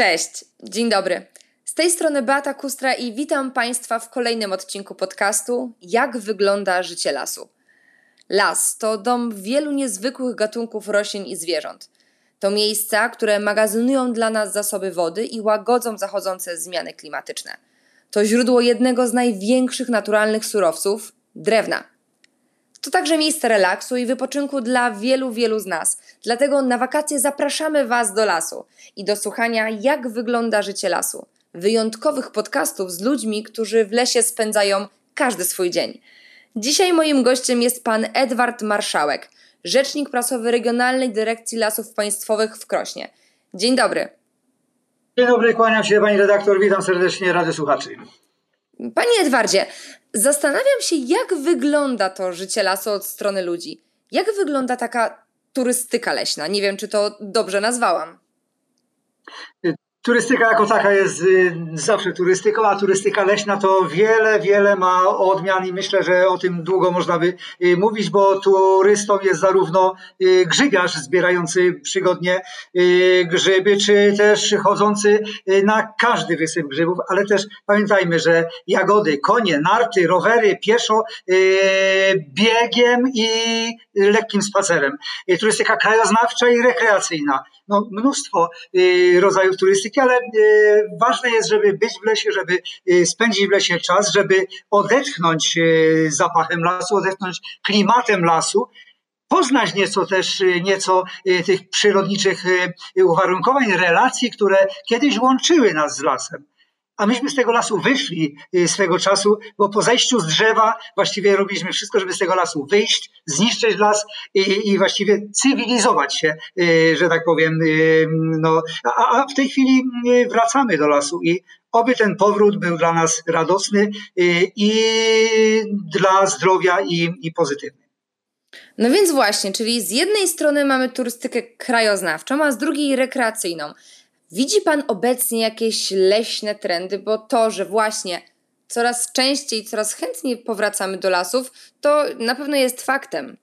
Cześć, dzień dobry. Z tej strony Beata Kustra i witam Państwa w kolejnym odcinku podcastu Jak wygląda życie lasu. Las to dom wielu niezwykłych gatunków roślin i zwierząt. To miejsca, które magazynują dla nas zasoby wody i łagodzą zachodzące zmiany klimatyczne. To źródło jednego z największych naturalnych surowców drewna. To także miejsce relaksu i wypoczynku dla wielu, wielu z nas. Dlatego na wakacje zapraszamy Was do lasu i do słuchania, jak wygląda życie lasu. Wyjątkowych podcastów z ludźmi, którzy w lesie spędzają każdy swój dzień. Dzisiaj moim gościem jest pan Edward Marszałek, rzecznik prasowy Regionalnej Dyrekcji Lasów Państwowych w Krośnie. Dzień dobry. Dzień dobry, kłaniam się pani redaktor, witam serdecznie Rady Słuchaczy. Panie Edwardzie, zastanawiam się, jak wygląda to życie lasu od strony ludzi. Jak wygląda taka turystyka leśna? Nie wiem, czy to dobrze nazwałam. Turystyka jako taka jest y, zawsze turystyką, a turystyka leśna to wiele, wiele ma odmian i myślę, że o tym długo można by y, mówić, bo turystą jest zarówno y, grzybiarz zbierający przygodnie grzyby, czy też chodzący na każdy wysyp grzybów, ale też pamiętajmy, że jagody, konie, narty, rowery, pieszo, biegiem i lekkim spacerem. Turystyka krajoznawcza i rekreacyjna. No, mnóstwo rodzajów turystyki ale e, ważne jest, żeby być w lesie, żeby e, spędzić w lesie czas, żeby odetchnąć zapachem lasu, odetchnąć klimatem lasu, poznać nieco też nieco tych przyrodniczych uwarunkowań, relacji, które kiedyś łączyły nas z lasem. A myśmy z tego lasu wyszli y, swego czasu, bo po zejściu z drzewa właściwie robiliśmy wszystko, żeby z tego lasu wyjść, zniszczyć las i, i właściwie cywilizować się, y, że tak powiem. Y, no, a, a w tej chwili wracamy do lasu i oby ten powrót był dla nas radosny i dla zdrowia i, i pozytywny. No więc właśnie, czyli z jednej strony mamy turystykę krajoznawczą, a z drugiej rekreacyjną. Widzi Pan obecnie jakieś leśne trendy, bo to, że właśnie coraz częściej, coraz chętniej powracamy do lasów, to na pewno jest faktem.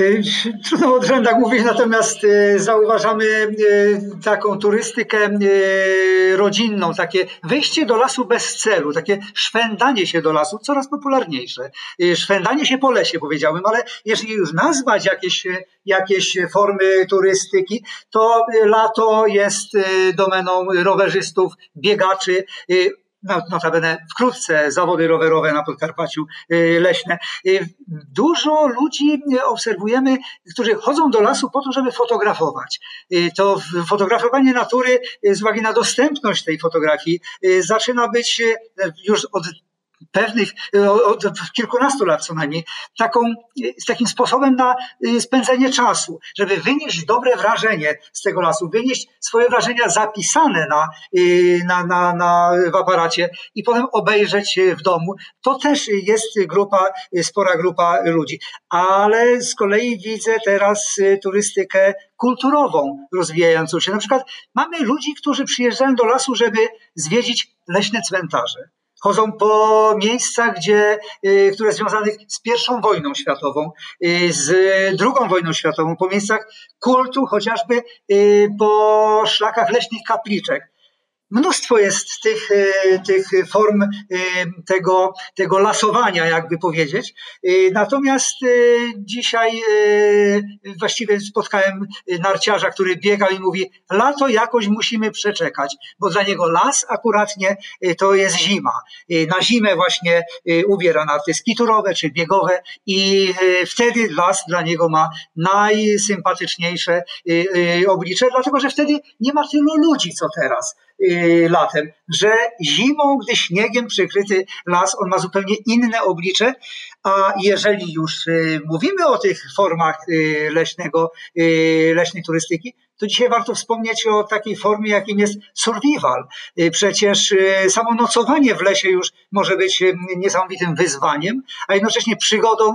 Y, trudno o trendach mówić, natomiast y, zauważamy y, taką turystykę rodzinną, takie wejście do lasu bez celu, takie szwendanie się do lasu, coraz popularniejsze. Szwendanie się po lesie, powiedziałbym, ale jeżeli już nazwać jakieś, jakieś formy turystyki, to lato jest domeną rowerzystów, biegaczy, notabene wkrótce zawody rowerowe na Podkarpaciu y, leśne. Y, dużo ludzi obserwujemy, którzy chodzą do lasu po to, żeby fotografować. Y, to fotografowanie natury z uwagi na dostępność tej fotografii zaczyna być już od pewnych, e, od kilkunastu lat co najmniej, taką, z takim sposobem na e, spędzenie czasu, żeby wynieść dobre wrażenie z tego lasu, wynieść swoje wrażenia zapisane na, e, na, na, na, w aparacie i potem obejrzeć w domu. To też jest grupa, spora grupa ludzi. Ale z kolei widzę teraz turystykę kulturową rozwijającą się. Na przykład mamy ludzi, którzy przyjeżdżają do lasu, żeby zwiedzić leśne cmentarze chodzą po miejscach, gdzie, y, które związane z pierwszą wojną światową, y, z drugą wojną światową, po miejscach kultu, chociażby y, po szlakach leśnych kapliczek. Mnóstwo jest tych, e, tych form e, tego, tego lasowania, jakby powiedzieć. E, natomiast dzisiaj właściwie spotkałem narciarza, który biegał i mówi, lato jakoś musimy przeczekać, bo dla niego las akuratnie to jest zima. Na zimę właśnie ubiera narty skiturowe czy biegowe i wtedy las dla niego ma najsympatyczniejsze oblicze, dlatego że wtedy nie ma tylu ludzi, co teraz latem, że zimą, gdy śniegiem przykryty las, on ma zupełnie inne oblicze, a jeżeli już y, mówimy o tych formach y, leśnego, leśnej turystyki, to dzisiaj warto wspomnieć o takiej formie, jakim jest survival. Przecież samo nocowanie w lesie już może być niesamowitym wyzwaniem, a jednocześnie przygodą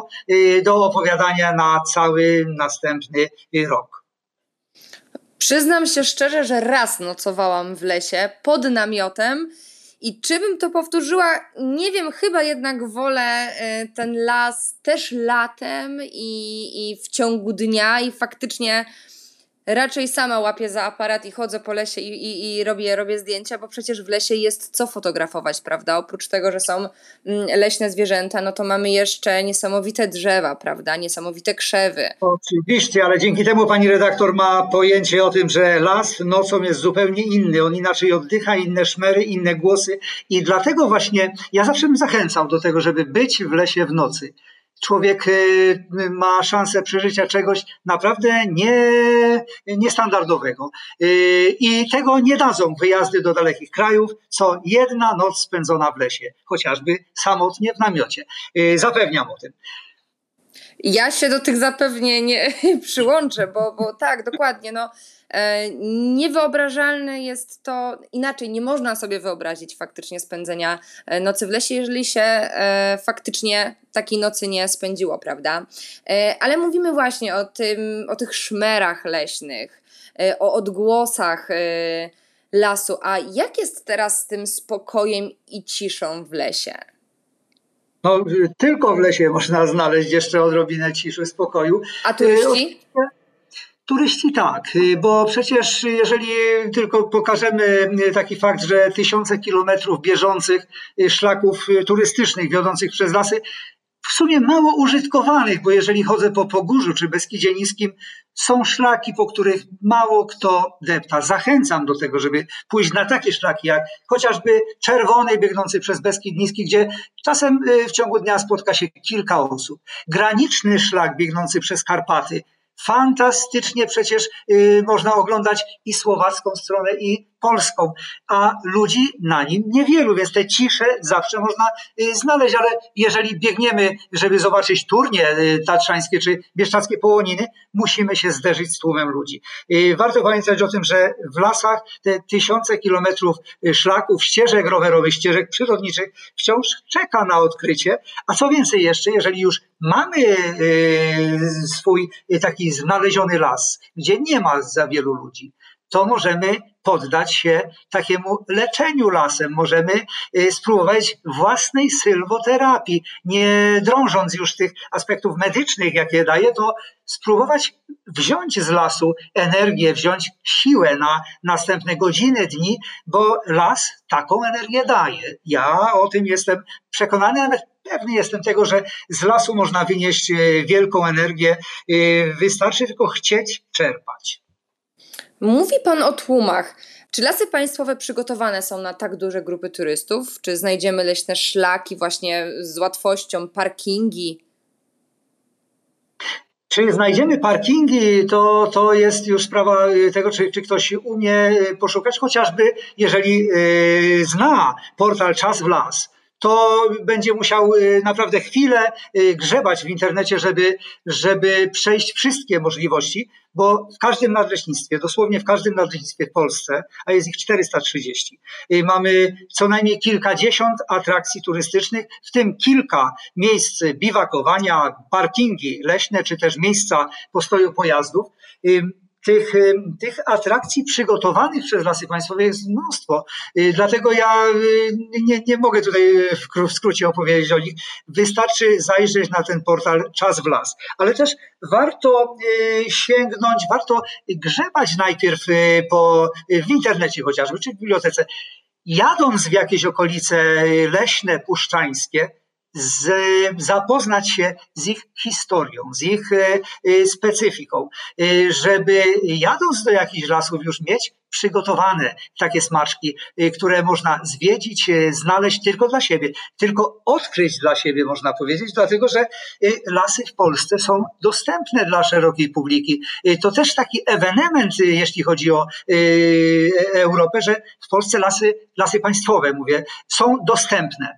do opowiadania na cały następny rok. Przyznam się szczerze, że raz nocowałam w lesie pod namiotem. I czy bym to powtórzyła? Nie wiem, chyba jednak wolę y, ten las też latem i, i w ciągu dnia, i faktycznie raczej sama łapię za aparat i chodzę po lesie i, i, i, robię, robię zdjęcia, bo przecież w lesie jest co fotografować, prawda? Oprócz tego, że są mm, leśne zwierzęta, no to mamy jeszcze niesamowite drzewa, prawda? Niesamowite krzewy. Oczywiście, ale dzięki temu pani redaktor ma pojęcie o tym, że las nocą jest zupełnie inny. On inaczej oddycha, inne szmery, inne głosy i dlatego właśnie ja zawsze bym zachęcał do tego, żeby być w lesie w nocy człowiek y, ma szansę przeżycia czegoś naprawdę nie, niestandardowego. Y, I tego nie dadzą wyjazdy do dalekich krajów, co jedna noc spędzona w lesie, chociażby samotnie w namiocie. Y, zapewniam o tym. Ja się do tych zapewnień przyłączę, bo, bo tak, dokładnie. No, e, niewyobrażalne jest to, inaczej nie można sobie wyobrazić faktycznie spędzenia e, nocy w lesie, jeżeli się e, faktycznie takiej nocy nie spędziło, prawda? Ale mówimy właśnie o, tym, o tych szmerach leśnych, o odgłosach lasu. A jak jest teraz z tym spokojem i ciszą w lesie? No, tylko w lesie można znaleźć jeszcze odrobinę ciszy, spokoju. A turyści? Turyści tak, bo przecież jeżeli tylko pokażemy taki fakt, że tysiące kilometrów bieżących szlaków turystycznych wiodących przez lasy w sumie mało użytkowanych, bo jeżeli chodzę po Pogórzu czy Beskidzie Niskim, są szlaki, po których mało kto depta. Zachęcam do tego, żeby pójść na takie szlaki, jak chociażby czerwony biegnący przez Beskid Niski, gdzie czasem y, w ciągu dnia spotka się kilka osób. Graniczny szlak biegnący przez Karpaty, fantastycznie przecież y, można oglądać i słowacką stronę, i polską, a ludzi na nim niewielu, więc te cisze zawsze można y, znaleźć, ale jeżeli biegniemy, żeby zobaczyć turnie y, tatrzańskie czy bieszczackie połoniny, musimy się zderzyć z tłumem ludzi. Y, warto pamiętać o tym, że w lasach te tysiące kilometrów szlaków, ścieżek rowerowych, ścieżek przyrodniczych wciąż czeka na odkrycie, a co więcej jeszcze, jeżeli już mamy swój taki znaleziony las, gdzie nie ma za wielu ludzi, to możemy poddać się takiemu leczeniu lasem. Możemy y, spróbować własnej sylwoterapii, nie drążąc już tych aspektów medycznych, jakie daje, to spróbować wziąć z lasu energię, wziąć siłę na następne godziny, dni, bo las taką energię daje. Ja o tym jestem przekonany, ale pewny jestem tego, że z lasu można wynieść y, wielką energię. Y, wystarczy tylko chcieć czerpać. Mówi Pan o tłumach. Czy lasy państwowe przygotowane są na tak duże grupy turystów? Czy znajdziemy leśne szlaki właśnie z łatwością, parkingi? Czy znajdziemy parkingi, to, to jest już sprawa tego, czy, czy ktoś umie poszukać, chociażby jeżeli yy, zna portal Czas w Las to będzie musiał y, naprawdę chwilę y, grzebać w internecie, żeby, żeby przejść wszystkie możliwości, bo w każdym nadleśnictwie, dosłownie w każdym nadleśnictwie w Polsce, a jest ich 430, y, mamy co najmniej kilkadziesiąt atrakcji turystycznych, w tym kilka miejsc biwakowania, parkingi leśne, czy też miejsca postoju pojazdów tych, tych atrakcji przygotowanych przez Lasy Państwowe jest mnóstwo. Y, dlatego ja y, nie, nie mogę tutaj w skrócie opowiedzieć o nich. Wystarczy zajrzeć na ten portal Czas w Las. Ale też warto y, sięgnąć, warto grzebać najpierw po, w internecie chociażby, czy w bibliotece. Jadąc w jakieś okolice leśne, puszczańskie, z, zapoznać się z ich historią, z ich e, e, specyfiką, e, żeby jadąc do jakichś lasów już mieć przygotowane takie smaczki, które można zwiedzić, znaleźć tylko dla siebie, tylko odkryć dla siebie, można powiedzieć, dlatego że lasy w Polsce są dostępne dla szerokiej publiki. To też taki ewenement, jeśli chodzi o Europę, że w Polsce lasy, lasy państwowe, mówię, są dostępne.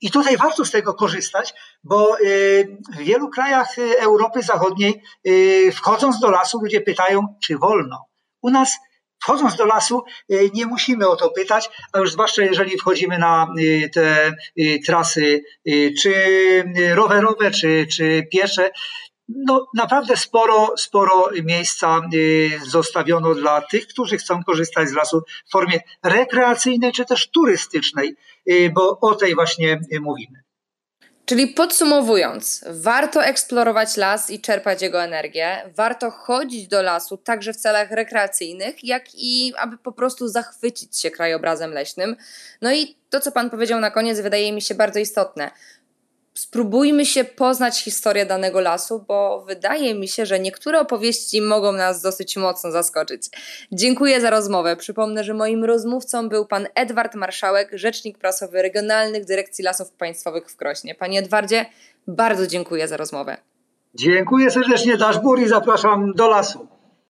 I tutaj warto z tego korzystać, bo y, w wielu krajach y, Europy Zachodniej, y, wchodząc do lasu, ludzie pytają, czy wolno. U nas wchodząc do lasu, nie musimy o to pytać, a już zwłaszcza jeżeli wchodzimy na te trasy czy rowerowe, czy, czy piesze, no, naprawdę sporo, sporo miejsca zostawiono dla tych, którzy chcą korzystać z lasu w formie rekreacyjnej czy też turystycznej. Y, bo o tej właśnie mówimy. Czyli podsumowując, warto eksplorować las i czerpać jego energię, warto chodzić do lasu także w celach rekreacyjnych, jak i aby po prostu zachwycić się krajobrazem leśnym. No i to, co Pan powiedział na koniec, wydaje mi się bardzo istotne spróbujmy się poznać historię danego lasu, bo wydaje mi się, że niektóre opowieści mogą nas dosyć mocno zaskoczyć. Dziękuję za rozmowę. Przypomnę, że moim rozmówcą był pan Edward Marszałek, rzecznik prasowy Regionalnych Dyrekcji Lasów Państwowych w Krośnie. Panie Edwardzie, bardzo dziękuję za rozmowę. Dziękuję serdecznie, Daszbur i zapraszam do lasu.